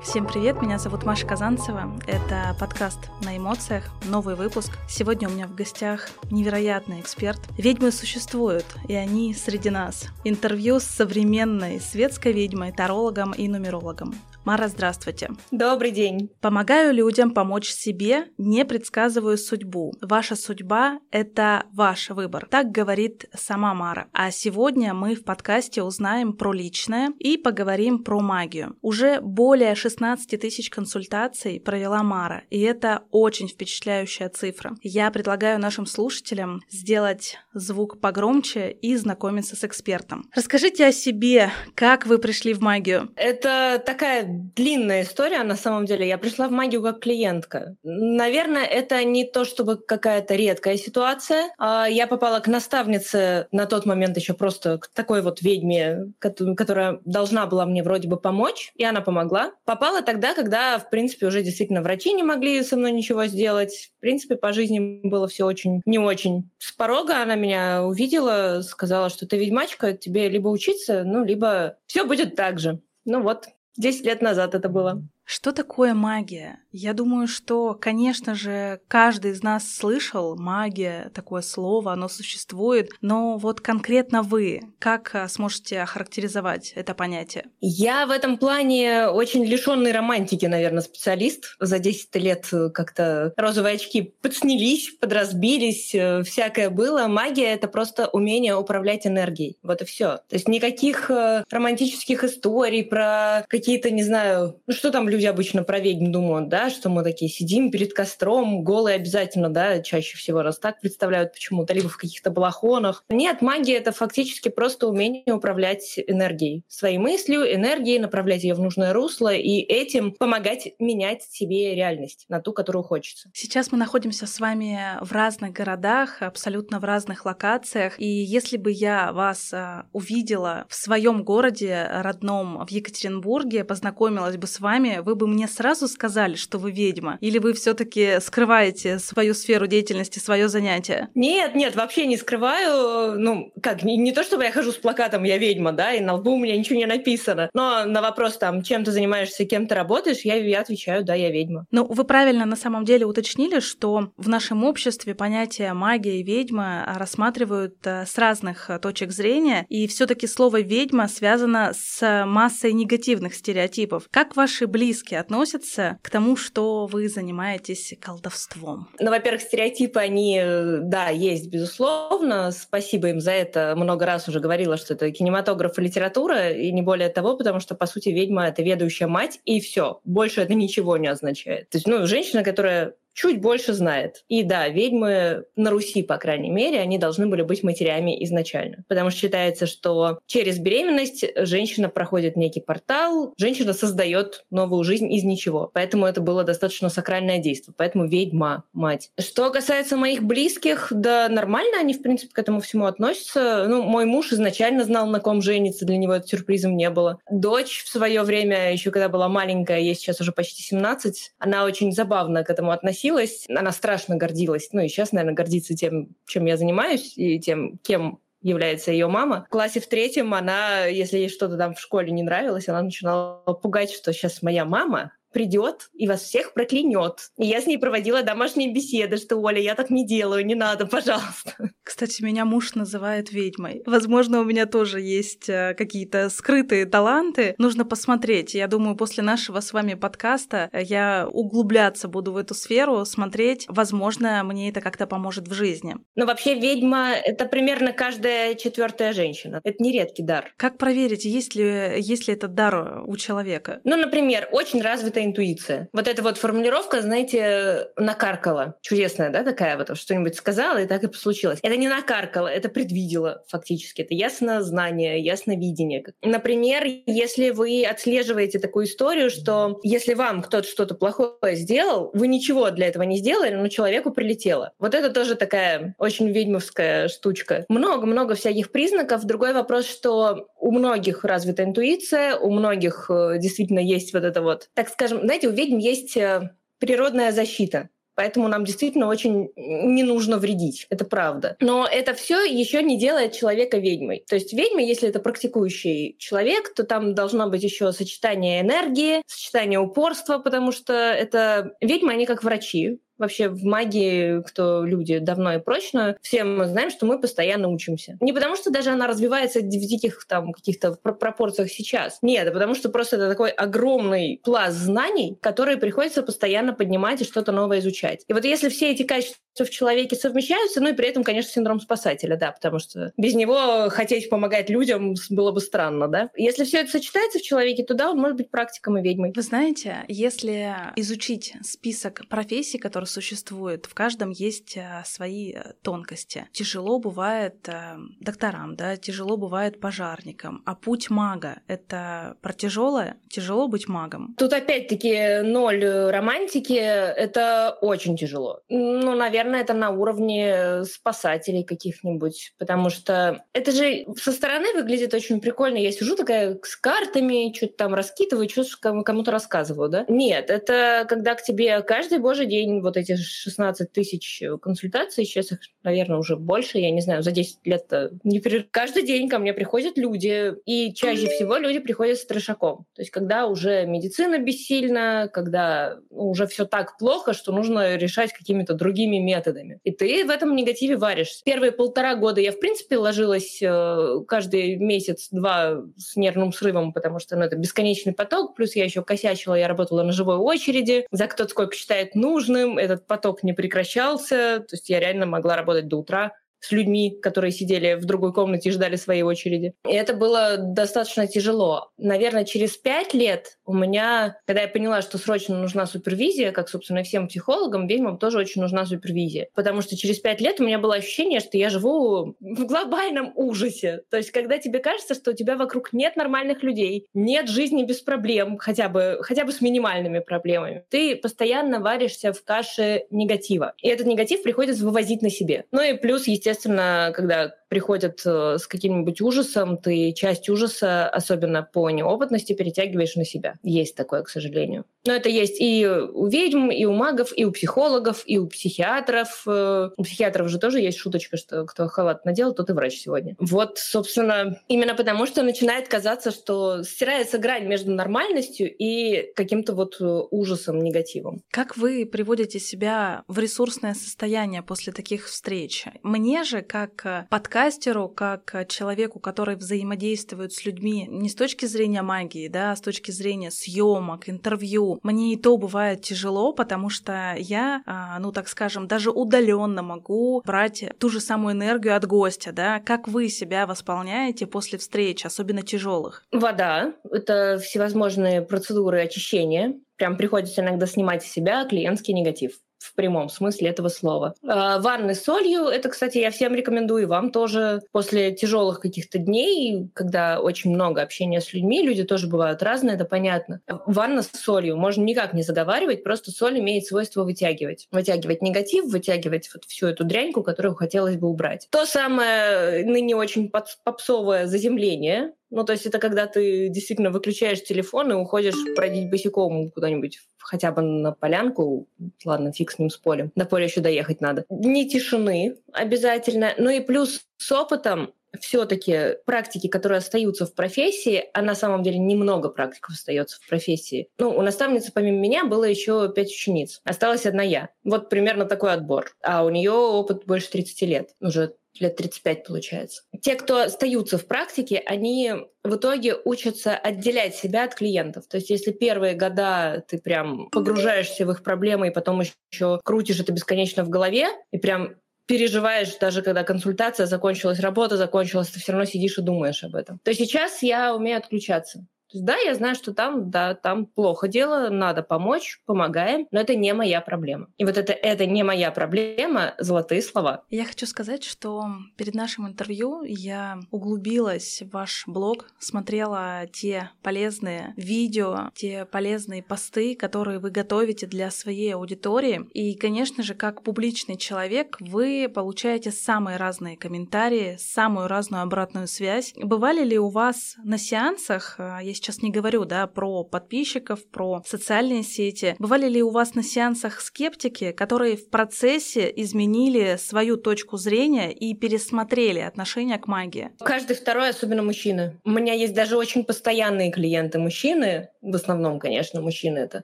Всем привет, меня зовут Маша Казанцева. Это подкаст «На эмоциях», новый выпуск. Сегодня у меня в гостях невероятный эксперт. Ведьмы существуют, и они среди нас. Интервью с современной светской ведьмой, тарологом и нумерологом. Мара, здравствуйте. Добрый день. Помогаю людям помочь себе, не предсказываю судьбу. Ваша судьба — это ваш выбор. Так говорит сама Мара. А сегодня мы в подкасте узнаем про личное и поговорим про магию. Уже более 16 тысяч консультаций провела Мара, и это очень впечатляющая цифра. Я предлагаю нашим слушателям сделать звук погромче и знакомиться с экспертом. Расскажите о себе, как вы пришли в магию. Это такая длинная история на самом деле. Я пришла в магию как клиентка. Наверное, это не то чтобы какая-то редкая ситуация. А я попала к наставнице на тот момент еще просто к такой вот ведьме, которая должна была мне вроде бы помочь, и она помогла. Попала тогда, когда, в принципе, уже действительно врачи не могли со мной ничего сделать. В принципе, по жизни было все очень не очень. С порога она меня увидела, сказала, что ты ведьмачка, тебе либо учиться, ну, либо все будет так же. Ну вот, 10 лет назад это было. Что такое магия? Я думаю, что, конечно же, каждый из нас слышал магия, такое слово, оно существует, но вот конкретно вы, как а, сможете охарактеризовать это понятие? Я в этом плане очень лишенный романтики, наверное, специалист. За 10 лет как-то розовые очки подснялись, подразбились, э, всякое было. Магия — это просто умение управлять энергией. Вот и все. То есть никаких э, романтических историй про какие-то, не знаю, ну что там люди люди обычно про ведьм думают, да, что мы такие сидим перед костром, голые обязательно, да, чаще всего раз так представляют почему-то, либо в каких-то балахонах. Нет, магия — это фактически просто умение управлять энергией. Своей мыслью, энергией, направлять ее в нужное русло и этим помогать менять себе реальность на ту, которую хочется. Сейчас мы находимся с вами в разных городах, абсолютно в разных локациях, и если бы я вас а, увидела в своем городе родном в Екатеринбурге, познакомилась бы с вами, вы бы мне сразу сказали, что вы ведьма? Или вы все таки скрываете свою сферу деятельности, свое занятие? Нет, нет, вообще не скрываю. Ну, как, не, не то чтобы я хожу с плакатом «Я ведьма», да, и на лбу у меня ничего не написано. Но на вопрос там, чем ты занимаешься, кем ты работаешь, я, я отвечаю «Да, я ведьма». Ну, вы правильно на самом деле уточнили, что в нашем обществе понятие магия и ведьма рассматривают э, с разных э, точек зрения, и все таки слово «ведьма» связано с массой негативных стереотипов. Как ваши близкие близкие относятся к тому, что вы занимаетесь колдовством? Ну, во-первых, стереотипы, они, да, есть, безусловно. Спасибо им за это. Много раз уже говорила, что это кинематограф и литература, и не более того, потому что, по сути, ведьма — это ведущая мать, и все. Больше это ничего не означает. То есть, ну, женщина, которая чуть больше знает. И да, ведьмы на Руси, по крайней мере, они должны были быть матерями изначально. Потому что считается, что через беременность женщина проходит некий портал, женщина создает новую жизнь из ничего. Поэтому это было достаточно сакральное действие. Поэтому ведьма, мать. Что касается моих близких, да нормально они, в принципе, к этому всему относятся. Ну, мой муж изначально знал, на ком женится, для него это сюрпризом не было. Дочь в свое время, еще когда была маленькая, ей сейчас уже почти 17, она очень забавно к этому относилась относилась, она страшно гордилась, ну и сейчас, наверное, гордится тем, чем я занимаюсь и тем, кем является ее мама. В классе в третьем она, если ей что-то там в школе не нравилось, она начинала пугать, что сейчас моя мама придет и вас всех проклянет. И я с ней проводила домашние беседы, что, Оля, я так не делаю, не надо, пожалуйста. Кстати, меня муж называет ведьмой. Возможно, у меня тоже есть э, какие-то скрытые таланты. Нужно посмотреть. Я думаю, после нашего с вами подкаста э, я углубляться буду в эту сферу, смотреть. Возможно, мне это как-то поможет в жизни. Но вообще ведьма — это примерно каждая четвертая женщина. Это не редкий дар. Как проверить, есть ли, есть ли этот дар у человека? Ну, например, очень развитая интуиция. Вот эта вот формулировка, знаете, накаркала. Чудесная, да, такая вот, что-нибудь сказала, и так и случилось. Это не накаркала, это предвидела фактически. Это ясно знание, ясно видение. Например, если вы отслеживаете такую историю, что если вам кто-то что-то плохое сделал, вы ничего для этого не сделали, но человеку прилетело. Вот это тоже такая очень ведьмовская штучка. Много-много всяких признаков. Другой вопрос, что у многих развита интуиция, у многих э, действительно есть вот это вот, так скажем, знаете, у ведьм есть э, природная защита поэтому нам действительно очень не нужно вредить. Это правда. Но это все еще не делает человека ведьмой. То есть ведьма, если это практикующий человек, то там должно быть еще сочетание энергии, сочетание упорства, потому что это ведьмы, они как врачи вообще в магии, кто люди давно и прочно, все мы знаем, что мы постоянно учимся. Не потому, что даже она развивается в диких там каких-то пропорциях сейчас. Нет, а потому что просто это такой огромный пласт знаний, которые приходится постоянно поднимать и что-то новое изучать. И вот если все эти качества в человеке совмещаются, ну и при этом, конечно, синдром спасателя, да, потому что без него хотеть помогать людям было бы странно, да. Если все это сочетается в человеке, то да, он может быть практиком и ведьмой. Вы знаете, если изучить список профессий, которые существует, в каждом есть э, свои э, тонкости. Тяжело бывает э, докторам, да, тяжело бывает пожарникам, а путь мага — это про тяжелое, тяжело быть магом. Тут опять-таки ноль романтики, это очень тяжело. Ну, наверное, это на уровне спасателей каких-нибудь, потому что это же со стороны выглядит очень прикольно. Я сижу такая с картами, что-то там раскидываю, что-то кому-то рассказываю, да? Нет, это когда к тебе каждый божий день вот эти 16 тысяч консультаций, сейчас их, наверное, уже больше, я не знаю, за 10 лет не перер... каждый день ко мне приходят люди, и чаще всего люди приходят с трешаком. То есть когда уже медицина бессильна, когда ну, уже все так плохо, что нужно решать какими-то другими методами. И ты в этом негативе варишься. Первые полтора года я, в принципе, ложилась э, каждый месяц-два с нервным срывом, потому что ну, это бесконечный поток, плюс я еще косячила, я работала на живой очереди, за кто сколько считает нужным, этот поток не прекращался, то есть я реально могла работать до утра с людьми, которые сидели в другой комнате и ждали своей очереди. И это было достаточно тяжело. Наверное, через пять лет у меня, когда я поняла, что срочно нужна супервизия, как, собственно, всем психологам, ведьмам тоже очень нужна супервизия. Потому что через пять лет у меня было ощущение, что я живу в глобальном ужасе. То есть, когда тебе кажется, что у тебя вокруг нет нормальных людей, нет жизни без проблем, хотя бы, хотя бы с минимальными проблемами, ты постоянно варишься в каше негатива. И этот негатив приходится вывозить на себе. Ну и плюс, естественно, естественно, когда приходят э, с каким-нибудь ужасом, ты часть ужаса, особенно по неопытности, перетягиваешь на себя. Есть такое, к сожалению. Но это есть и у ведьм, и у магов, и у психологов, и у психиатров. Э, у психиатров же тоже есть шуточка, что кто халат надел, тот и врач сегодня. Вот, собственно, именно потому, что начинает казаться, что стирается грань между нормальностью и каким-то вот э, ужасом, негативом. Как вы приводите себя в ресурсное состояние после таких встреч? Мне же, как э, подкастеру, как э, человеку, который взаимодействует с людьми не с точки зрения магии, да, а с точки зрения съемок, интервью, мне и то бывает тяжело, потому что я, а, ну так скажем, даже удаленно могу брать ту же самую энергию от гостя, да. Как вы себя восполняете после встреч, особенно тяжелых? Вода — это всевозможные процедуры очищения. Прям приходится иногда снимать с себя клиентский негатив в прямом смысле этого слова. А, ванны с солью, это, кстати, я всем рекомендую, вам тоже после тяжелых каких-то дней, когда очень много общения с людьми, люди тоже бывают разные, это понятно. Ванна с солью можно никак не заговаривать, просто соль имеет свойство вытягивать. Вытягивать негатив, вытягивать вот всю эту дряньку, которую хотелось бы убрать. То самое ныне очень попсовое заземление, ну, то есть это когда ты действительно выключаешь телефон и уходишь бродить босиком куда-нибудь хотя бы на полянку, ладно, фиг с ним с полем, до поля еще доехать надо. Не тишины обязательно, ну и плюс с опытом все-таки практики, которые остаются в профессии, а на самом деле немного практиков остается в профессии. Ну, у наставницы помимо меня было еще пять учениц. Осталась одна я. Вот примерно такой отбор. А у нее опыт больше 30 лет. Уже лет 35 получается. Те, кто остаются в практике, они в итоге учатся отделять себя от клиентов. То есть если первые года ты прям погружаешься в их проблемы и потом еще крутишь это бесконечно в голове и прям переживаешь, даже когда консультация закончилась, работа закончилась, ты все равно сидишь и думаешь об этом. То сейчас я умею отключаться. То есть, да, я знаю, что там, да, там плохо дело, надо помочь, помогаем, но это не моя проблема. И вот это, это не моя проблема, золотые слова. Я хочу сказать, что перед нашим интервью я углубилась в ваш блог, смотрела те полезные видео, те полезные посты, которые вы готовите для своей аудитории. И, конечно же, как публичный человек, вы получаете самые разные комментарии, самую разную обратную связь. Бывали ли у вас на сеансах, я сейчас не говорю, да, про подписчиков, про социальные сети. Бывали ли у вас на сеансах скептики, которые в процессе изменили свою точку зрения и пересмотрели отношение к магии? Каждый второй, особенно мужчины. У меня есть даже очень постоянные клиенты мужчины, в основном, конечно, мужчины это,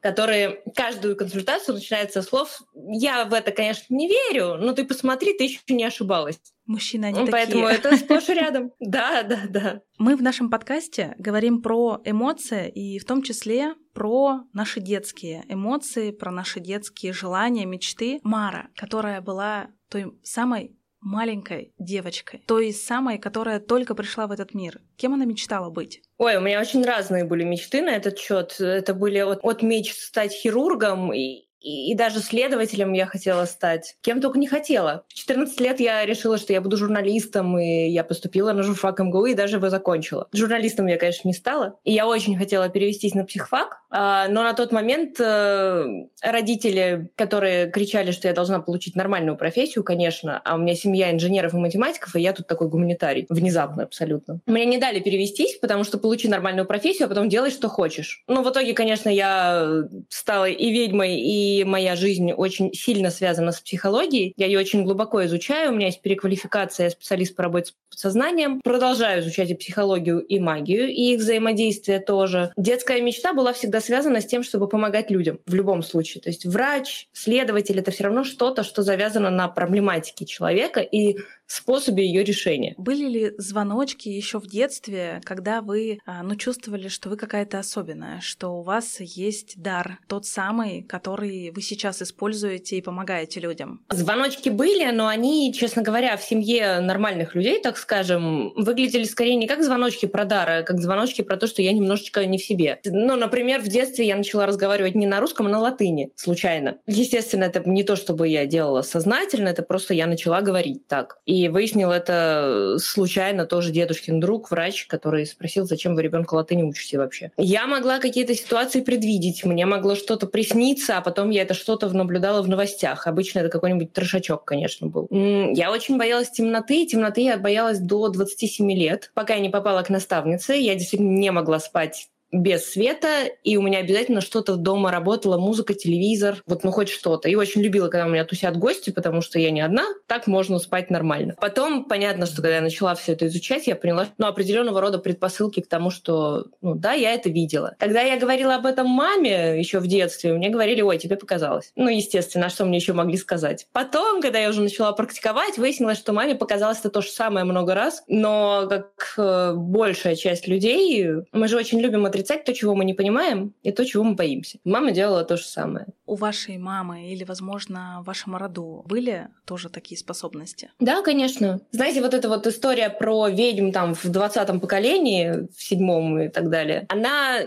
которые каждую консультацию начинают со слов «Я в это, конечно, не верю, но ты посмотри, ты еще не ошибалась». Мужчины, они ну, такие. Поэтому это сплошь рядом. Да, да, да. Мы в нашем подкасте говорим про эмоции и в том числе про наши детские эмоции, про наши детские желания, мечты. Мара, которая была той самой маленькой девочкой, той самой, которая только пришла в этот мир. Кем она мечтала быть? Ой, у меня очень разные были мечты на этот счет. Это были от, от мечт стать хирургом и, и, даже следователем я хотела стать. Кем только не хотела. В 14 лет я решила, что я буду журналистом, и я поступила на журфак МГУ и даже его закончила. Журналистом я, конечно, не стала. И я очень хотела перевестись на психфак, а, но на тот момент э, родители, которые кричали, что я должна получить нормальную профессию, конечно, а у меня семья инженеров и математиков, и я тут такой гуманитарий. Внезапно абсолютно. Мне не дали перевестись, потому что получи нормальную профессию, а потом делай, что хочешь. Ну, в итоге, конечно, я стала и ведьмой, и моя жизнь очень сильно связана с психологией. Я ее очень глубоко изучаю. У меня есть переквалификация, я специалист по работе с подсознанием. Продолжаю изучать и психологию, и магию, и их взаимодействие тоже. Детская мечта была всегда связана с тем, чтобы помогать людям в любом случае. То есть врач, следователь — это все равно что-то, что завязано на проблематике человека и способе ее решения. Были ли звоночки еще в детстве, когда вы а, ну, чувствовали, что вы какая-то особенная, что у вас есть дар, тот самый, который вы сейчас используете и помогаете людям? Звоночки были, но они, честно говоря, в семье нормальных людей, так скажем, выглядели скорее не как звоночки про дар, а как звоночки про то, что я немножечко не в себе. Ну, например, в детстве я начала разговаривать не на русском, а на латыни, случайно. Естественно, это не то, чтобы я делала сознательно, это просто я начала говорить так. И выяснил это случайно тоже дедушкин друг, врач, который спросил, зачем вы ребенка латыни учите вообще. Я могла какие-то ситуации предвидеть, мне могло что-то присниться, а потом я это что-то наблюдала в новостях. Обычно это какой-нибудь трешачок, конечно, был. Я очень боялась темноты. Темноты я боялась до 27 лет, пока я не попала к наставнице. Я действительно не могла спать без света, и у меня обязательно что-то дома работало, музыка, телевизор, вот ну хоть что-то. И очень любила, когда у меня тусят гости, потому что я не одна, так можно спать нормально. Потом, понятно, что когда я начала все это изучать, я поняла, ну, определенного рода предпосылки к тому, что, ну, да, я это видела. Когда я говорила об этом маме еще в детстве, мне говорили, ой, тебе показалось. Ну, естественно, а что мне еще могли сказать? Потом, когда я уже начала практиковать, выяснилось, что маме показалось это то же самое много раз, но как э, большая часть людей, мы же очень любим отрицать отрицать то, чего мы не понимаем, и то, чего мы боимся. Мама делала то же самое. У вашей мамы или, возможно, в вашем роду были тоже такие способности? Да, конечно. Знаете, вот эта вот история про ведьм там в 20-м поколении, в седьмом и так далее, она,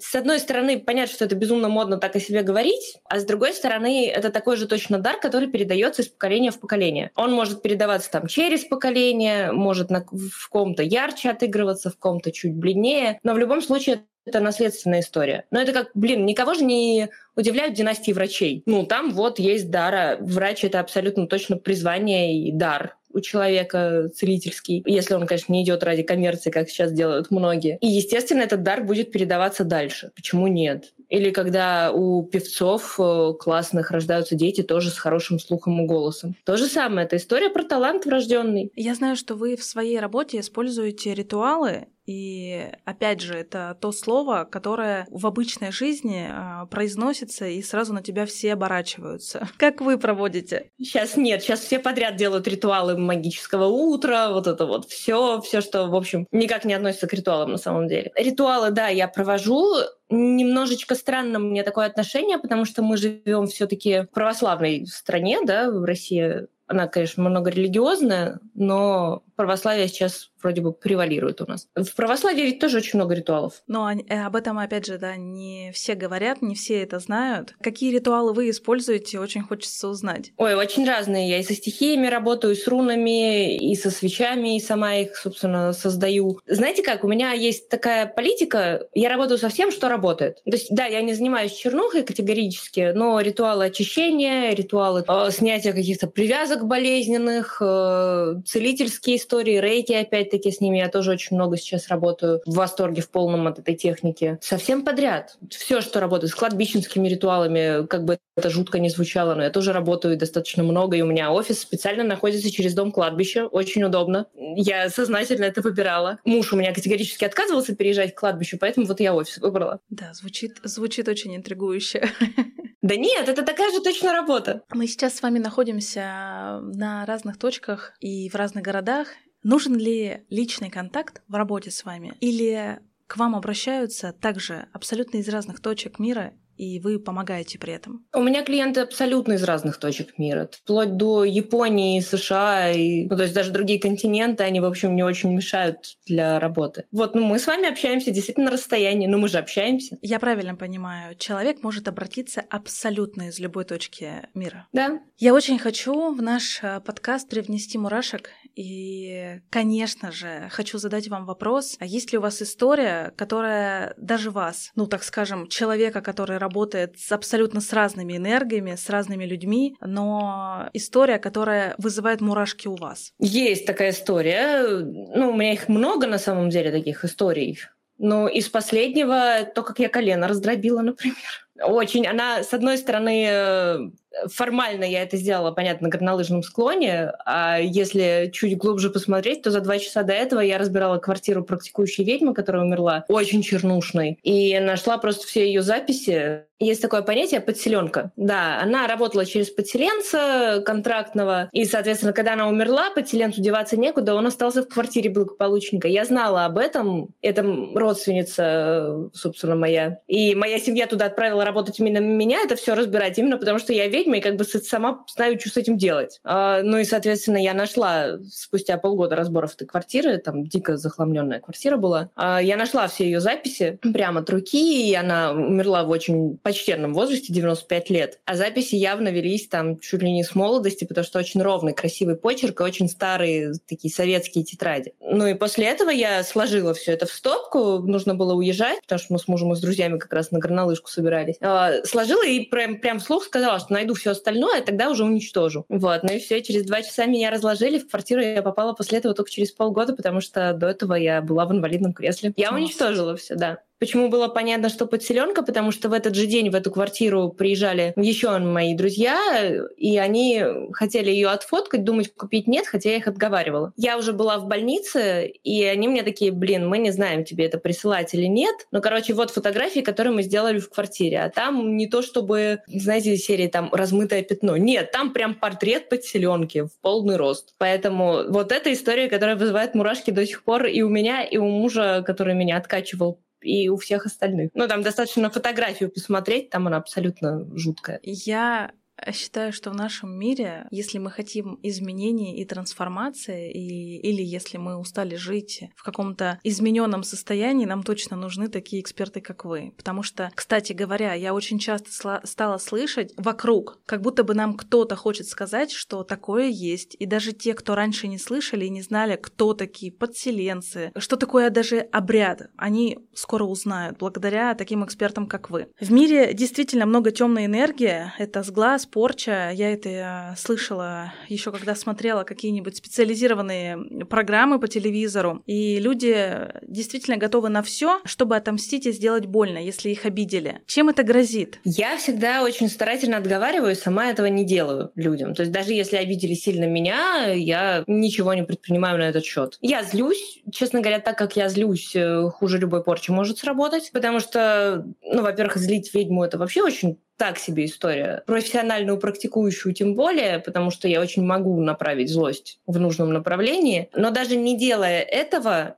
с одной стороны, понятно, что это безумно модно так о себе говорить, а с другой стороны, это такой же точно дар, который передается из поколения в поколение. Он может передаваться там через поколение, может на, в ком-то ярче отыгрываться, в ком-то чуть бледнее, но в любом случае это наследственная история. Но это как, блин, никого же не удивляют династии врачей. Ну, там вот есть дара. Врач — это абсолютно точно призвание и дар у человека целительский, если он, конечно, не идет ради коммерции, как сейчас делают многие. И, естественно, этот дар будет передаваться дальше. Почему нет? Или когда у певцов э, классных рождаются дети тоже с хорошим слухом и голосом. То же самое. Это история про талант врожденный. Я знаю, что вы в своей работе используете ритуалы и опять же, это то слово, которое в обычной жизни э, произносится, и сразу на тебя все оборачиваются. Как вы проводите? Сейчас нет, сейчас все подряд делают ритуалы магического утра, вот это вот все, все, что, в общем, никак не относится к ритуалам на самом деле. Ритуалы, да, я провожу. Немножечко странно мне такое отношение, потому что мы живем все-таки в православной стране, да, в России. Она, конечно, много религиозная, но православие сейчас вроде бы превалирует у нас. В православии ведь тоже очень много ритуалов. Но э, об этом, опять же, да, не все говорят, не все это знают. Какие ритуалы вы используете, очень хочется узнать. Ой, очень разные. Я и со стихиями работаю, и с рунами, и со свечами, и сама их, собственно, создаю. Знаете как, у меня есть такая политика, я работаю со всем, что работает. То есть, да, я не занимаюсь чернухой категорически, но ритуалы очищения, ритуалы э, снятия каких-то привязок болезненных, э, целительские истории, рейки, опять-таки, с ними я тоже очень много сейчас работаю. В восторге в полном от этой техники. Совсем подряд. Все, что работает с кладбищенскими ритуалами, как бы это жутко не звучало, но я тоже работаю достаточно много, и у меня офис специально находится через дом кладбища. Очень удобно. Я сознательно это выбирала. Муж у меня категорически отказывался переезжать к кладбищу, поэтому вот я офис выбрала. Да, звучит, звучит очень интригующе. Да нет, это такая же точно работа. Мы сейчас с вами находимся на разных точках и в разных городах. Нужен ли личный контакт в работе с вами? Или к вам обращаются также абсолютно из разных точек мира и вы помогаете при этом? У меня клиенты абсолютно из разных точек мира, вплоть до Японии, США, и, ну, то есть даже другие континенты, они, в общем, не очень мешают для работы. Вот, ну, мы с вами общаемся действительно на расстоянии, но мы же общаемся. Я правильно понимаю, человек может обратиться абсолютно из любой точки мира. Да. Я очень хочу в наш э, подкаст привнести мурашек, и, конечно же, хочу задать вам вопрос, а есть ли у вас история, которая даже вас, ну, так скажем, человека, который работает с абсолютно с разными энергиями, с разными людьми, но история, которая вызывает мурашки у вас. Есть такая история. Ну, у меня их много на самом деле, таких историй. Но из последнего то, как я колено раздробила, например. Очень, она, с одной стороны, формально я это сделала, понятно, на горнолыжном склоне, а если чуть глубже посмотреть, то за два часа до этого я разбирала квартиру практикующей ведьмы, которая умерла, очень чернушной, и нашла просто все ее записи. Есть такое понятие подселенка. Да, она работала через подселенца контрактного, и, соответственно, когда она умерла, подселенцу деваться некуда, он остался в квартире благополучника. Я знала об этом, это родственница, собственно, моя. И моя семья туда отправила работать именно меня, это все разбирать, именно потому что я ведьма, и как бы сама знаю, что с этим делать. А, ну и, соответственно, я нашла спустя полгода разборов этой квартиры, там дико захламленная квартира была, а, я нашла все ее записи прямо от руки, и она умерла в очень почтенном возрасте, 95 лет. А записи явно велись там чуть ли не с молодости, потому что очень ровный, красивый почерк и очень старые такие советские тетради. Ну и после этого я сложила все это в стопку, нужно было уезжать, потому что мы с мужем и с друзьями как раз на горнолыжку собирались. А, сложила и прям, прям вслух сказала, что найду все остальное, а тогда уже уничтожу. Вот, ну и все, через два часа меня разложили, в квартиру я попала после этого только через полгода, потому что до этого я была в инвалидном кресле. Я уничтожила все, да. Почему было понятно, что подселенка? Потому что в этот же день в эту квартиру приезжали еще мои друзья, и они хотели ее отфоткать, думать, купить нет, хотя я их отговаривала. Я уже была в больнице, и они мне такие, блин, мы не знаем, тебе это присылать или нет. Но, короче, вот фотографии, которые мы сделали в квартире. А там не то, чтобы, знаете, серии там размытое пятно. Нет, там прям портрет подселенки в полный рост. Поэтому вот эта история, которая вызывает мурашки до сих пор и у меня, и у мужа, который меня откачивал и у всех остальных. Ну, там достаточно фотографию посмотреть, там она абсолютно жуткая. Я считаю, что в нашем мире, если мы хотим изменений и трансформации, и, или если мы устали жить в каком-то измененном состоянии, нам точно нужны такие эксперты, как вы. Потому что, кстати говоря, я очень часто стала слышать вокруг, как будто бы нам кто-то хочет сказать, что такое есть. И даже те, кто раньше не слышали и не знали, кто такие подселенцы, что такое даже обряд, они скоро узнают благодаря таким экспертам, как вы. В мире действительно много темной энергии. Это сглаз, порча. Я это э, слышала еще когда смотрела какие-нибудь специализированные программы по телевизору. И люди действительно готовы на все, чтобы отомстить и сделать больно, если их обидели. Чем это грозит? Я всегда очень старательно отговариваю, сама этого не делаю людям. То есть даже если обидели сильно меня, я ничего не предпринимаю на этот счет. Я злюсь, честно говоря, так как я злюсь, э, хуже любой порчи может сработать, потому что, ну, во-первых, злить ведьму это вообще очень так себе история. Профессиональную практикующую тем более, потому что я очень могу направить злость в нужном направлении. Но даже не делая этого,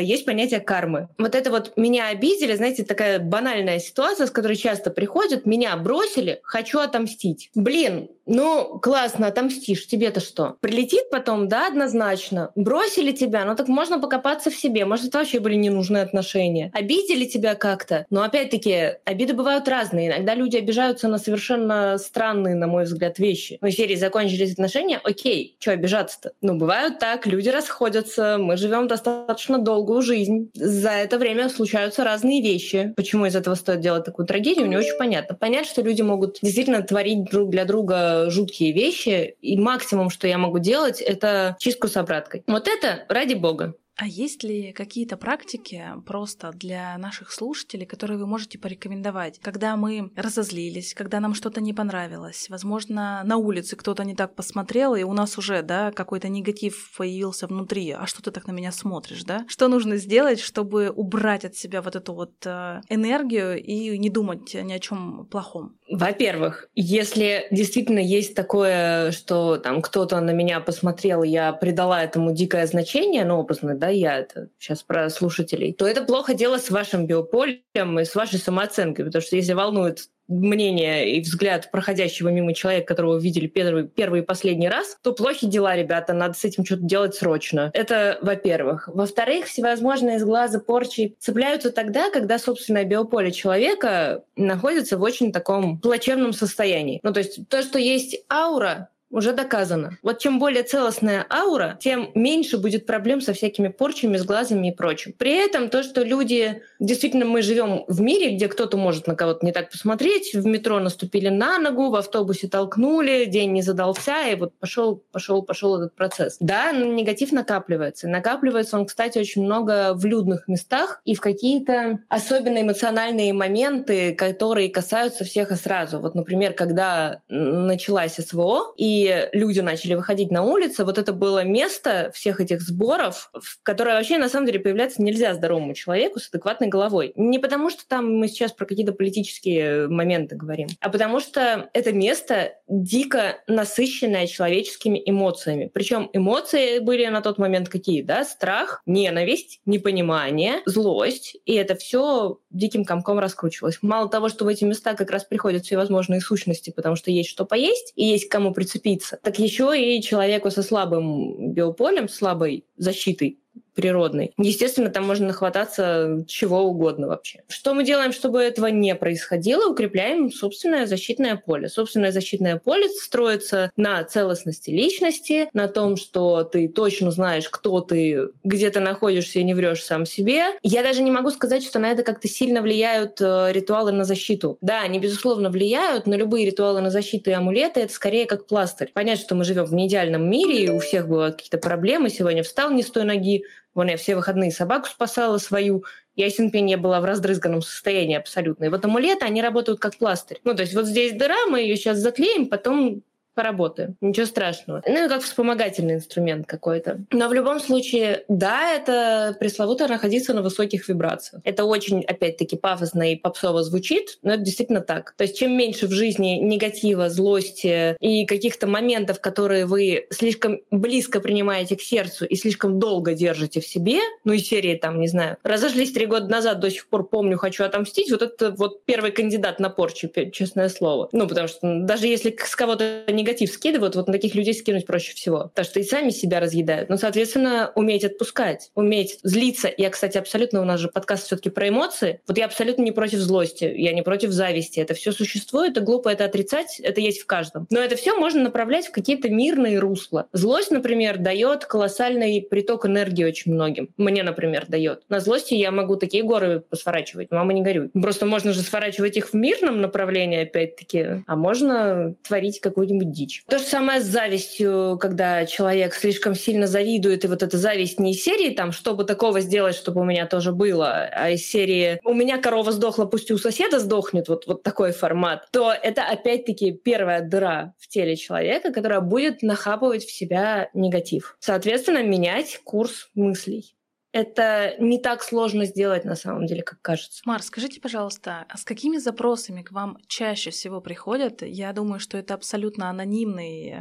есть понятие кармы. Вот это вот меня обидели, знаете, такая банальная ситуация, с которой часто приходят, меня бросили, хочу отомстить. Блин, ну, классно, отомстишь, тебе-то что? Прилетит потом, да, однозначно. Бросили тебя, ну так можно покопаться в себе. Может, это вообще были ненужные отношения. Обидели тебя как-то. Но опять-таки, обиды бывают разные. Иногда люди обижаются на совершенно странные, на мой взгляд, вещи. В серии закончились отношения, окей, что обижаться-то? Ну, бывают так, люди расходятся, мы живем достаточно долгую жизнь. За это время случаются разные вещи. Почему из этого стоит делать такую трагедию, не очень понятно. Понятно, что люди могут действительно творить друг для друга жуткие вещи, и максимум, что я могу делать, это чистку с обраткой. Вот это ради бога. А есть ли какие-то практики просто для наших слушателей, которые вы можете порекомендовать, когда мы разозлились, когда нам что-то не понравилось, возможно, на улице кто-то не так посмотрел, и у нас уже, да, какой-то негатив появился внутри, а что ты так на меня смотришь, да? Что нужно сделать, чтобы убрать от себя вот эту вот э, энергию и не думать ни о чем плохом? Во-первых, если действительно есть такое, что там кто-то на меня посмотрел, я придала этому дикое значение, ну, образно, да, я это сейчас про слушателей, то это плохо дело с вашим биополем и с вашей самооценкой, потому что если волнует мнение и взгляд проходящего мимо человека, которого видели первый, первый и последний раз, то плохие дела, ребята, надо с этим что-то делать срочно. Это во-первых. Во-вторых, всевозможные из порчи цепляются тогда, когда собственное биополе человека находится в очень таком плачевном состоянии. Ну, то есть то, что есть аура, уже доказано. Вот чем более целостная аура, тем меньше будет проблем со всякими порчами, с глазами и прочим. При этом то, что люди... Действительно, мы живем в мире, где кто-то может на кого-то не так посмотреть, в метро наступили на ногу, в автобусе толкнули, день не задался, и вот пошел, пошел, пошел этот процесс. Да, негатив накапливается. Накапливается он, кстати, очень много в людных местах и в какие-то особенно эмоциональные моменты, которые касаются всех и сразу. Вот, например, когда началась СВО, и люди начали выходить на улицы, вот это было место всех этих сборов, в которое вообще на самом деле появляться нельзя здоровому человеку с адекватной головой. Не потому, что там мы сейчас про какие-то политические моменты говорим, а потому что это место дико насыщенное человеческими эмоциями. Причем эмоции были на тот момент какие, да? Страх, ненависть, непонимание, злость. И это все диким комком раскручивалось. Мало того, что в эти места как раз приходят всевозможные сущности, потому что есть что поесть и есть кому прицепиться спиться. Так еще и человеку со слабым биополем, слабой защитой природный. Естественно, там можно нахвататься чего угодно вообще. Что мы делаем, чтобы этого не происходило? Укрепляем собственное защитное поле. Собственное защитное поле строится на целостности личности, на том, что ты точно знаешь, кто ты, где ты находишься и не врешь сам себе. Я даже не могу сказать, что на это как-то сильно влияют э, ритуалы на защиту. Да, они, безусловно, влияют, но любые ритуалы на защиту и амулеты — это скорее как пластырь. Понятно, что мы живем в неидеальном мире, и у всех бывают какие-то проблемы. Сегодня встал не с той ноги, Вон я все выходные собаку спасала свою, ясен пень, я была в раздрызганном состоянии абсолютно. И вот амулеты, они работают как пластырь. Ну, то есть вот здесь дыра, мы ее сейчас заклеим, потом поработаем. Ничего страшного. Ну, как вспомогательный инструмент какой-то. Но в любом случае, да, это пресловуто находиться на высоких вибрациях. Это очень, опять-таки, пафосно и попсово звучит, но это действительно так. То есть чем меньше в жизни негатива, злости и каких-то моментов, которые вы слишком близко принимаете к сердцу и слишком долго держите в себе, ну и серии там, не знаю, разошлись три года назад, до сих пор помню, хочу отомстить, вот это вот первый кандидат на порчу, честное слово. Ну, потому что даже если с кого-то не негатив скидывают, вот на таких людей скинуть проще всего. Потому что и сами себя разъедают. Но, соответственно, уметь отпускать, уметь злиться. Я, кстати, абсолютно, у нас же подкаст все-таки про эмоции. Вот я абсолютно не против злости, я не против зависти. Это все существует, и глупо это отрицать, это есть в каждом. Но это все можно направлять в какие-то мирные русла. Злость, например, дает колоссальный приток энергии очень многим. Мне, например, дает. На злости я могу такие горы посворачивать. Мама, не горюй. Просто можно же сворачивать их в мирном направлении, опять-таки, а можно творить какую-нибудь дичь. То же самое с завистью, когда человек слишком сильно завидует, и вот эта зависть не из серии, там, чтобы такого сделать, чтобы у меня тоже было, а из серии «у меня корова сдохла, пусть и у соседа сдохнет», вот, вот такой формат, то это опять-таки первая дыра в теле человека, которая будет нахапывать в себя негатив. Соответственно, менять курс мыслей это не так сложно сделать на самом деле, как кажется. Мар, скажите, пожалуйста, а с какими запросами к вам чаще всего приходят? Я думаю, что это абсолютно анонимный э,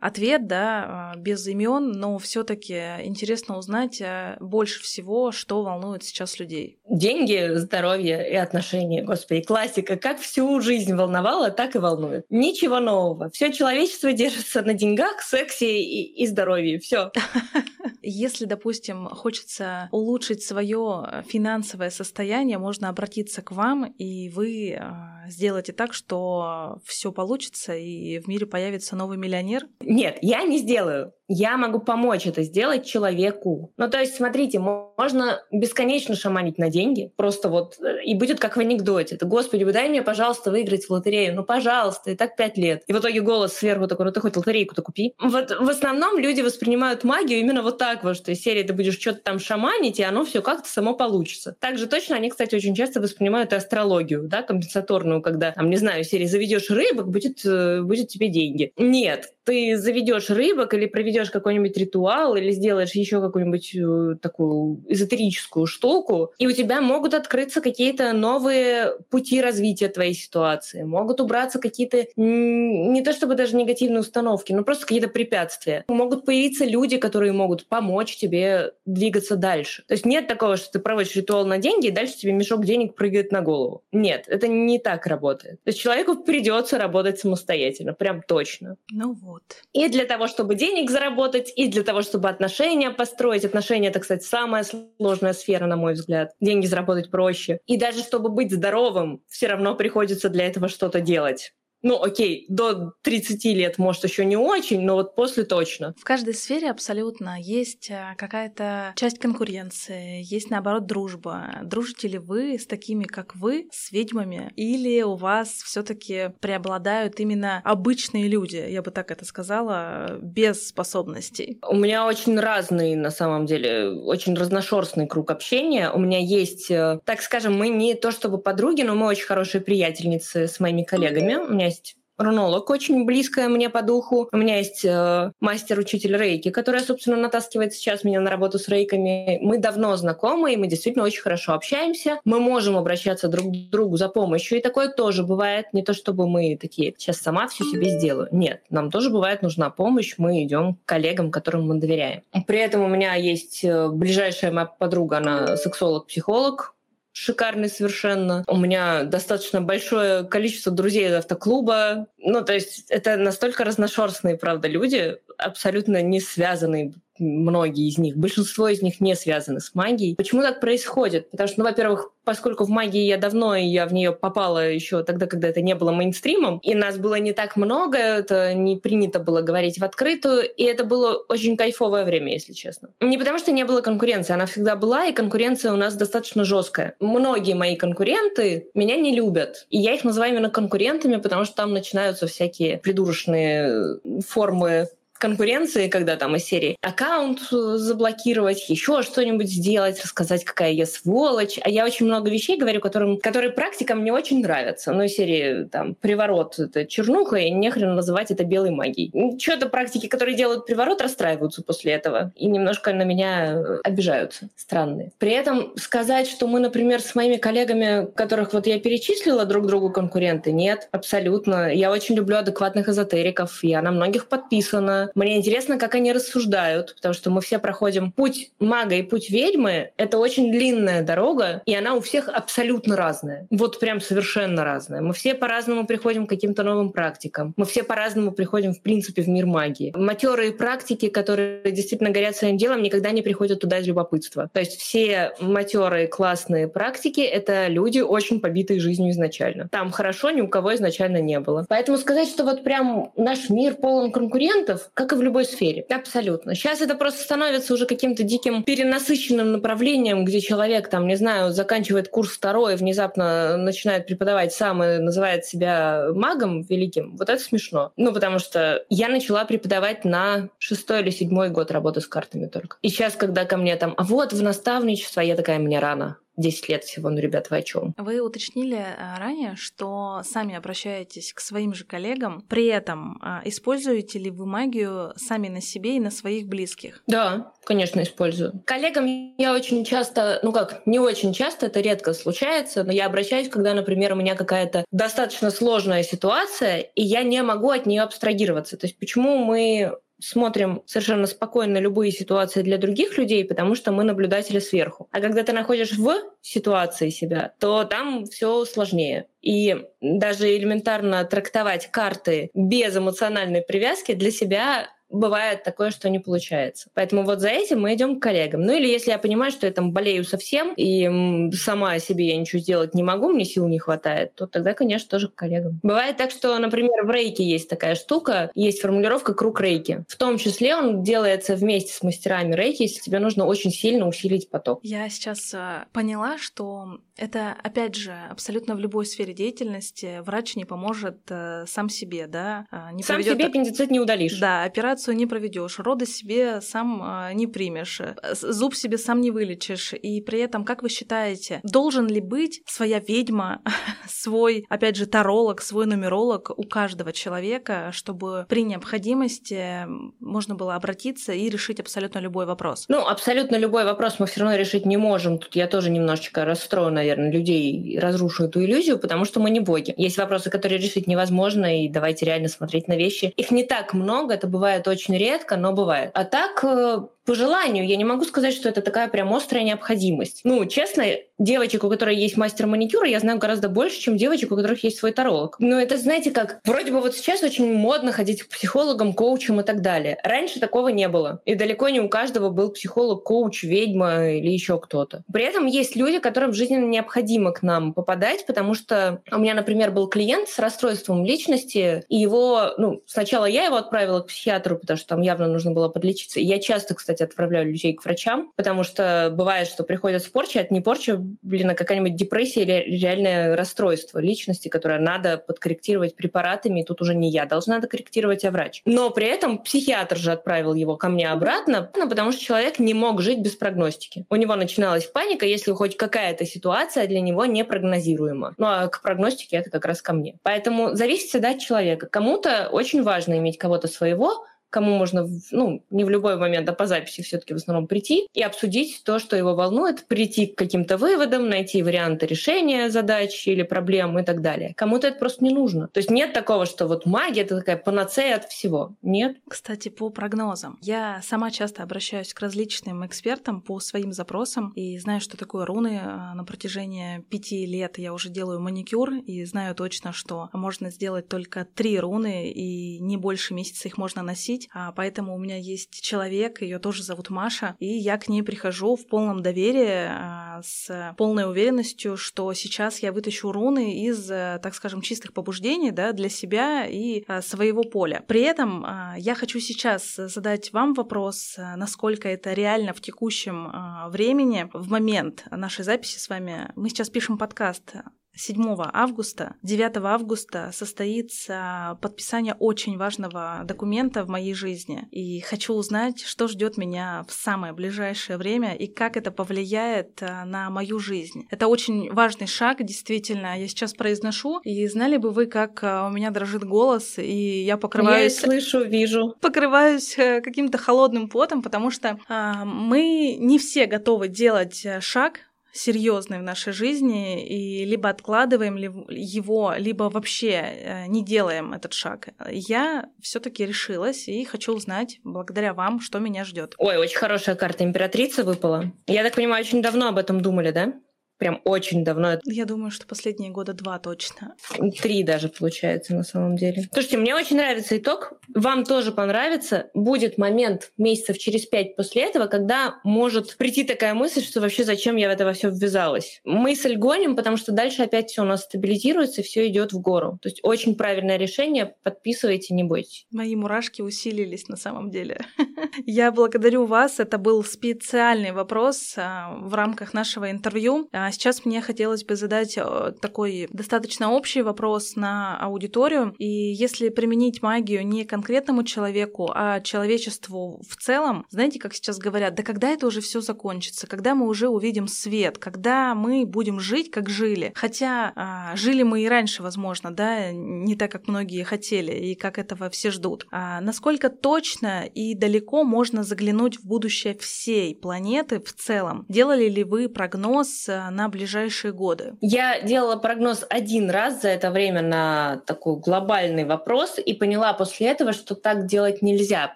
ответ, да, э, без имен, но все-таки интересно узнать э, больше всего, что волнует сейчас людей. Деньги, здоровье и отношения, господи, классика. Как всю жизнь волновала, так и волнует. Ничего нового. Все человечество держится на деньгах, сексе и, и здоровье. Все. Если, допустим, хочется улучшить свое финансовое состояние, можно обратиться к вам, и вы а, сделайте так, что все получится и в мире появится новый миллионер? Нет, я не сделаю я могу помочь это сделать человеку. Ну, то есть, смотрите, можно бесконечно шаманить на деньги, просто вот, э, и будет как в анекдоте. Это, господи, дай мне, пожалуйста, выиграть в лотерею. Ну, пожалуйста, и так пять лет. И в итоге голос сверху такой, ну, ты хоть лотерейку-то купи. Вот в основном люди воспринимают магию именно вот так вот, что из серии ты будешь что-то там шаманить, и оно все как-то само получится. Также точно они, кстати, очень часто воспринимают и астрологию, да, компенсаторную, когда, там, не знаю, серии заведешь рыбок, будет, э, будет тебе деньги. Нет, ты заведешь рыбок или проведешь какой-нибудь ритуал или сделаешь еще какую-нибудь э, такую эзотерическую штуку, и у тебя могут открыться какие-то новые пути развития твоей ситуации, могут убраться какие-то не то чтобы даже негативные установки, но просто какие-то препятствия. Могут появиться люди, которые могут помочь тебе двигаться дальше. То есть нет такого, что ты проводишь ритуал на деньги, и дальше тебе мешок денег прыгает на голову. Нет, это не так работает. То есть человеку придется работать самостоятельно, прям точно. Ну. Вот. И для того, чтобы денег заработать, и для того, чтобы отношения построить. Отношения — это, кстати, самая сложная сфера, на мой взгляд. Деньги заработать проще. И даже чтобы быть здоровым, все равно приходится для этого что-то делать ну, окей, до 30 лет, может, еще не очень, но вот после точно. В каждой сфере абсолютно есть э, какая-то часть конкуренции, есть, наоборот, дружба. Дружите ли вы с такими, как вы, с ведьмами, или у вас все таки преобладают именно обычные люди, я бы так это сказала, без способностей? У меня очень разный, на самом деле, очень разношерстный круг общения. У меня есть, э, так скажем, мы не то чтобы подруги, но мы очень хорошие приятельницы с моими коллегами. У меня есть рунолог, очень близкая мне по духу. У меня есть э, мастер-учитель рейки, которая, собственно, натаскивает сейчас меня на работу с рейками. Мы давно знакомы, и мы действительно очень хорошо общаемся. Мы можем обращаться друг к другу за помощью, и такое тоже бывает. Не то, чтобы мы такие, сейчас сама все себе сделаю. Нет, нам тоже бывает нужна помощь, мы идем к коллегам, которым мы доверяем. При этом у меня есть э, ближайшая моя подруга, она сексолог-психолог, шикарный совершенно. У меня достаточно большое количество друзей из автоклуба. Ну, то есть это настолько разношерстные, правда, люди, абсолютно не связанные многие из них, большинство из них не связаны с магией. Почему так происходит? Потому что, ну, во-первых, поскольку в магии я давно, и я в нее попала еще тогда, когда это не было мейнстримом, и нас было не так много, это не принято было говорить в открытую, и это было очень кайфовое время, если честно. Не потому что не было конкуренции, она всегда была, и конкуренция у нас достаточно жесткая. Многие мои конкуренты меня не любят, и я их называю именно конкурентами, потому что там начинаются всякие придурочные формы конкуренции, когда там из серии аккаунт э, заблокировать, еще что-нибудь сделать, рассказать, какая я сволочь. А я очень много вещей говорю, которым, которые практикам мне очень нравятся. Ну, из серии там приворот — это чернуха, и нехрен называть это белой магией. Что-то практики, которые делают приворот, расстраиваются после этого и немножко на меня э, обижаются. Странные. При этом сказать, что мы, например, с моими коллегами, которых вот я перечислила друг другу конкуренты, нет, абсолютно. Я очень люблю адекватных эзотериков, я на многих подписана, мне интересно, как они рассуждают, потому что мы все проходим путь мага и путь ведьмы. Это очень длинная дорога, и она у всех абсолютно разная. Вот прям совершенно разная. Мы все по-разному приходим к каким-то новым практикам. Мы все по-разному приходим, в принципе, в мир магии. Матерые практики, которые действительно горят своим делом, никогда не приходят туда из любопытства. То есть все матерые классные практики — это люди, очень побитые жизнью изначально. Там хорошо ни у кого изначально не было. Поэтому сказать, что вот прям наш мир полон конкурентов, как и в любой сфере. Абсолютно. Сейчас это просто становится уже каким-то диким перенасыщенным направлением, где человек, там, не знаю, заканчивает курс второй, внезапно начинает преподавать сам и называет себя магом великим. Вот это смешно. Ну, потому что я начала преподавать на шестой или седьмой год работы с картами только. И сейчас, когда ко мне там, а вот в наставничество, я такая, мне рано. 10 лет всего, ну, ребят, вы о чем? Вы уточнили а, ранее, что сами обращаетесь к своим же коллегам, при этом а, используете ли вы магию сами на себе и на своих близких? Да, конечно, использую. Коллегам я очень часто, ну как, не очень часто, это редко случается, но я обращаюсь, когда, например, у меня какая-то достаточно сложная ситуация, и я не могу от нее абстрагироваться. То есть почему мы смотрим совершенно спокойно любые ситуации для других людей, потому что мы наблюдатели сверху. А когда ты находишь в ситуации себя, то там все сложнее. И даже элементарно трактовать карты без эмоциональной привязки для себя бывает такое, что не получается. Поэтому вот за этим мы идем к коллегам. Ну или если я понимаю, что я там болею совсем, и сама себе я ничего сделать не могу, мне сил не хватает, то тогда, конечно, тоже к коллегам. Бывает так, что, например, в рейке есть такая штука, есть формулировка «круг рейки». В том числе он делается вместе с мастерами рейки, если тебе нужно очень сильно усилить поток. Я сейчас э, поняла, что это, опять же, абсолютно в любой сфере деятельности врач не поможет э, сам себе, да, э, не сам проведет... себе аппендицит не удалишь. Да, операцию не проведешь, роды себе сам э, не примешь, э, зуб себе сам не вылечишь. И при этом, как вы считаете, должен ли быть своя ведьма, свой, опять же, таролог, свой нумеролог у каждого человека, чтобы при необходимости можно было обратиться и решить абсолютно любой вопрос? Ну, абсолютно любой вопрос мы все равно решить не можем. Тут я тоже немножечко расстроена, наверное, людей, разрушу эту иллюзию, потому что мы не боги. Есть вопросы, которые решить невозможно, и давайте реально смотреть на вещи. Их не так много, это бывает очень редко, но бывает. А так, э, по желанию, я не могу сказать, что это такая прям острая необходимость. Ну, честно, девочек, у которых есть мастер маникюра, я знаю гораздо больше, чем девочек, у которых есть свой таролог. Но это, знаете, как вроде бы вот сейчас очень модно ходить к психологам, коучам и так далее. Раньше такого не было. И далеко не у каждого был психолог, коуч, ведьма или еще кто-то. При этом есть люди, которым жизненно необходимо к нам попадать, потому что у меня, например, был клиент с расстройством личности, и его, ну, сначала я его отправила к психиатру, потому что там явно нужно было подлечиться. И я часто, кстати, отправляю людей к врачам, потому что бывает, что приходят с порчей, это не порча, блин, а какая-нибудь депрессия или реальное расстройство личности, которое надо подкорректировать препаратами, и тут уже не я должна это корректировать, а врач. Но при этом психиатр же отправил его ко мне обратно, ну, потому что человек не мог жить без прогностики. У него начиналась паника, если хоть какая-то ситуация для него непрогнозируема. Ну, а к прогностике это как раз ко мне. Поэтому зависит всегда от человека. Кому-то очень важно иметь кого-то своего, кому можно, ну, не в любой момент, а по записи все-таки в основном прийти и обсудить то, что его волнует, прийти к каким-то выводам, найти варианты решения задач или проблем и так далее. Кому-то это просто не нужно. То есть нет такого, что вот магия — это такая панацея от всего. Нет. Кстати, по прогнозам. Я сама часто обращаюсь к различным экспертам по своим запросам и знаю, что такое руны. А, на протяжении пяти лет я уже делаю маникюр и знаю точно, что можно сделать только три руны и не больше месяца их можно носить говорить, а, поэтому у меня есть человек, ее тоже зовут Маша, и я к ней прихожу в полном доверии, а, с полной уверенностью, что сейчас я вытащу руны из, э, так скажем, чистых побуждений да, для себя и а, своего поля. При этом а, я хочу сейчас задать вам вопрос, а, насколько это реально в текущем а, времени, в момент нашей записи с вами. Мы сейчас пишем подкаст 7 августа, 9 августа состоится подписание очень важного документа в моей жизни. И хочу узнать, что ждет меня в самое ближайшее время и как это повлияет э, на мою жизнь. Это очень важный шаг, действительно. Я сейчас произношу. И знали бы вы, как э, у меня дрожит голос, и я покрываюсь... Я слышу, вижу. Покрываюсь э, каким-то холодным потом, потому что а, мы не все готовы делать шаг серьезный в нашей жизни и либо откладываем его, либо вообще э, не делаем этот шаг. Я все-таки решилась и хочу узнать, благодаря вам, что меня ждет. Ой, очень хорошая карта императрицы выпала. Я так понимаю, очень давно об этом думали, да? Прям очень давно. Я думаю, что последние года два точно. Три даже получается на самом деле. Слушайте, мне очень нравится итог. Вам тоже понравится. Будет момент месяцев через пять после этого, когда может прийти такая мысль, что вообще зачем я в это все ввязалась. Мысль гоним, потому что дальше опять все у нас стабилизируется, все идет в гору. То есть очень правильное решение. Подписывайте, не бойтесь. Мои мурашки усилились на самом деле. Я благодарю вас. Это был специальный вопрос а, в рамках нашего интервью. А, сейчас мне хотелось бы задать э, такой достаточно общий вопрос на аудиторию. И если применить магию не конкретному человеку, а человечеству в целом, знаете, как сейчас говорят, да когда это уже все закончится, когда мы уже увидим свет, когда мы будем жить, как жили. Хотя а, жили мы и раньше, возможно, да, не так, как многие хотели и как этого все ждут. А насколько точно и далеко можно заглянуть в будущее всей планеты в целом? Делали ли вы прогноз на на ближайшие годы? Я делала прогноз один раз за это время на такой глобальный вопрос и поняла после этого, что так делать нельзя.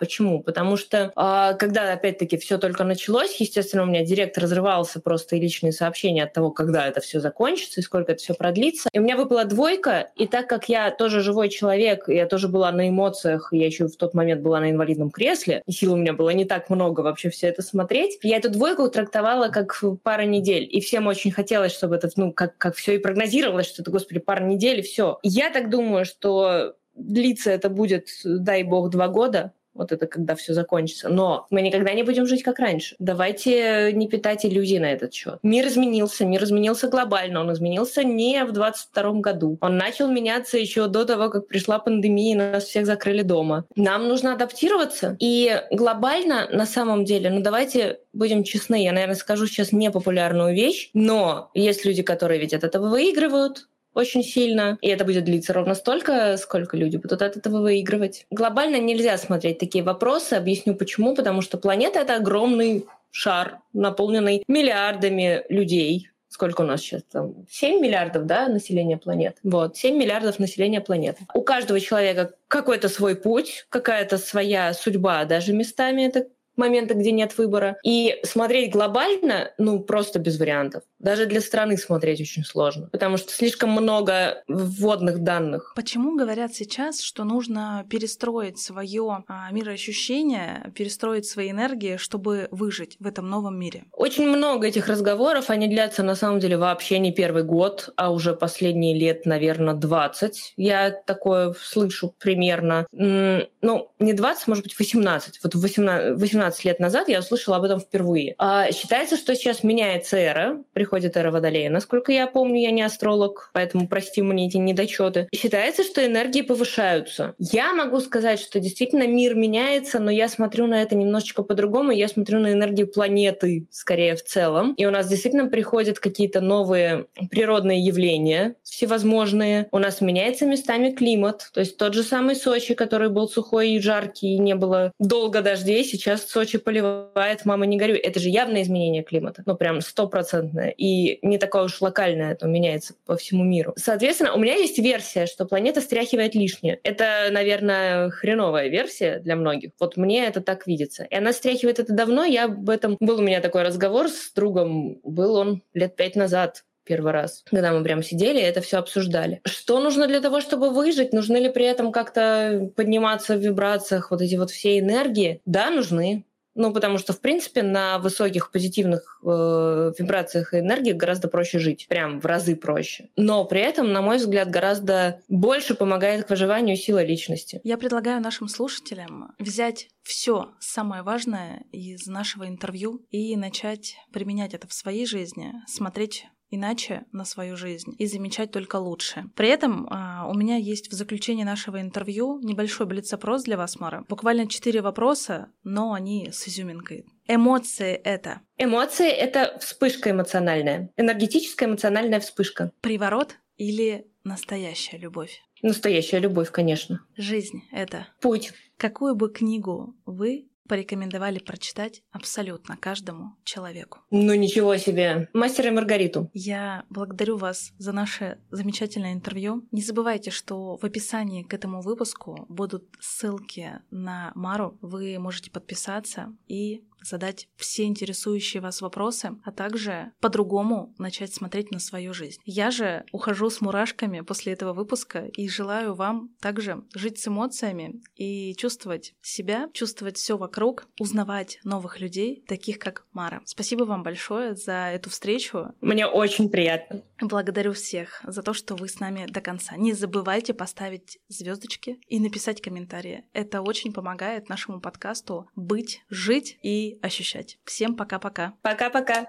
Почему? Потому что э, когда, опять-таки, все только началось, естественно, у меня директ разрывался просто и личные сообщения от того, когда это все закончится и сколько это все продлится. И у меня выпала двойка, и так как я тоже живой человек, я тоже была на эмоциях, я еще в тот момент была на инвалидном кресле, и сил у меня было не так много вообще все это смотреть, я эту двойку трактовала как пара недель. И всем очень хотелось, чтобы это, ну, как, как все и прогнозировалось, что это, господи, пара недель, все. Я так думаю, что длиться это будет, дай бог, два года, вот это когда все закончится. Но мы никогда не будем жить как раньше. Давайте не питать иллюзий на этот счет. Мир изменился, мир изменился глобально. Он изменился не в 22 году. Он начал меняться еще до того, как пришла пандемия и нас всех закрыли дома. Нам нужно адаптироваться. И глобально, на самом деле, ну давайте будем честны, я, наверное, скажу сейчас непопулярную вещь, но есть люди, которые ведь от этого выигрывают, очень сильно, и это будет длиться ровно столько, сколько люди будут от этого выигрывать. Глобально нельзя смотреть такие вопросы, объясню почему, потому что планета — это огромный шар, наполненный миллиардами людей, сколько у нас сейчас там, 7 миллиардов, да, населения планеты. Вот, 7 миллиардов населения планеты. У каждого человека какой-то свой путь, какая-то своя судьба, даже местами это моменты, где нет выбора. И смотреть глобально, ну, просто без вариантов. Даже для страны смотреть очень сложно, потому что слишком много вводных данных. Почему говорят сейчас, что нужно перестроить свое а, мироощущение, перестроить свои энергии, чтобы выжить в этом новом мире? Очень много этих разговоров, они длятся на самом деле вообще не первый год, а уже последние лет, наверное, 20. Я такое слышу примерно, ну, не 20, может быть, 18. Вот 18, 18 15 лет назад я услышала об этом впервые. А, считается, что сейчас меняется эра, приходит эра Водолея. Насколько я помню, я не астролог, поэтому прости мне эти недочеты. Считается, что энергии повышаются. Я могу сказать, что действительно мир меняется, но я смотрю на это немножечко по-другому. Я смотрю на энергию планеты скорее в целом. И у нас действительно приходят какие-то новые природные явления всевозможные. У нас меняется местами климат. То есть тот же самый Сочи, который был сухой и жаркий, и не было долго дождей, сейчас Сочи поливает, мама, не горюй. Это же явное изменение климата. Ну, прям стопроцентное. И не такое уж локальное, это меняется по всему миру. Соответственно, у меня есть версия, что планета стряхивает лишнее. Это, наверное, хреновая версия для многих. Вот мне это так видится. И она стряхивает это давно. Я об этом... Был у меня такой разговор с другом. Был он лет пять назад первый раз, когда мы прям сидели и это все обсуждали. Что нужно для того, чтобы выжить? Нужны ли при этом как-то подниматься в вибрациях вот эти вот все энергии? Да, нужны. Ну, потому что, в принципе, на высоких позитивных э, вибрациях и энергиях гораздо проще жить. Прям в разы проще. Но при этом, на мой взгляд, гораздо больше помогает к выживанию сила личности. Я предлагаю нашим слушателям взять все самое важное из нашего интервью и начать применять это в своей жизни, смотреть иначе на свою жизнь и замечать только лучшее. При этом а, у меня есть в заключении нашего интервью небольшой блиц-опрос для вас, Мара. Буквально четыре вопроса, но они с изюминкой. Эмоции это? Эмоции — это вспышка эмоциональная. Энергетическая эмоциональная вспышка. Приворот или настоящая любовь? Настоящая любовь, конечно. Жизнь — это? Путь. Какую бы книгу вы порекомендовали прочитать абсолютно каждому человеку. Ну ничего себе. Мастера и Маргариту. Я благодарю вас за наше замечательное интервью. Не забывайте, что в описании к этому выпуску будут ссылки на Мару. Вы можете подписаться и задать все интересующие вас вопросы, а также по-другому начать смотреть на свою жизнь. Я же ухожу с мурашками после этого выпуска и желаю вам также жить с эмоциями и чувствовать себя, чувствовать все вокруг, узнавать новых людей, таких как Мара. Спасибо вам большое за эту встречу. Мне очень приятно. Благодарю всех за то, что вы с нами до конца. Не забывайте поставить звездочки и написать комментарии. Это очень помогает нашему подкасту быть, жить ощущать. Всем пока-пока. Пока-пока.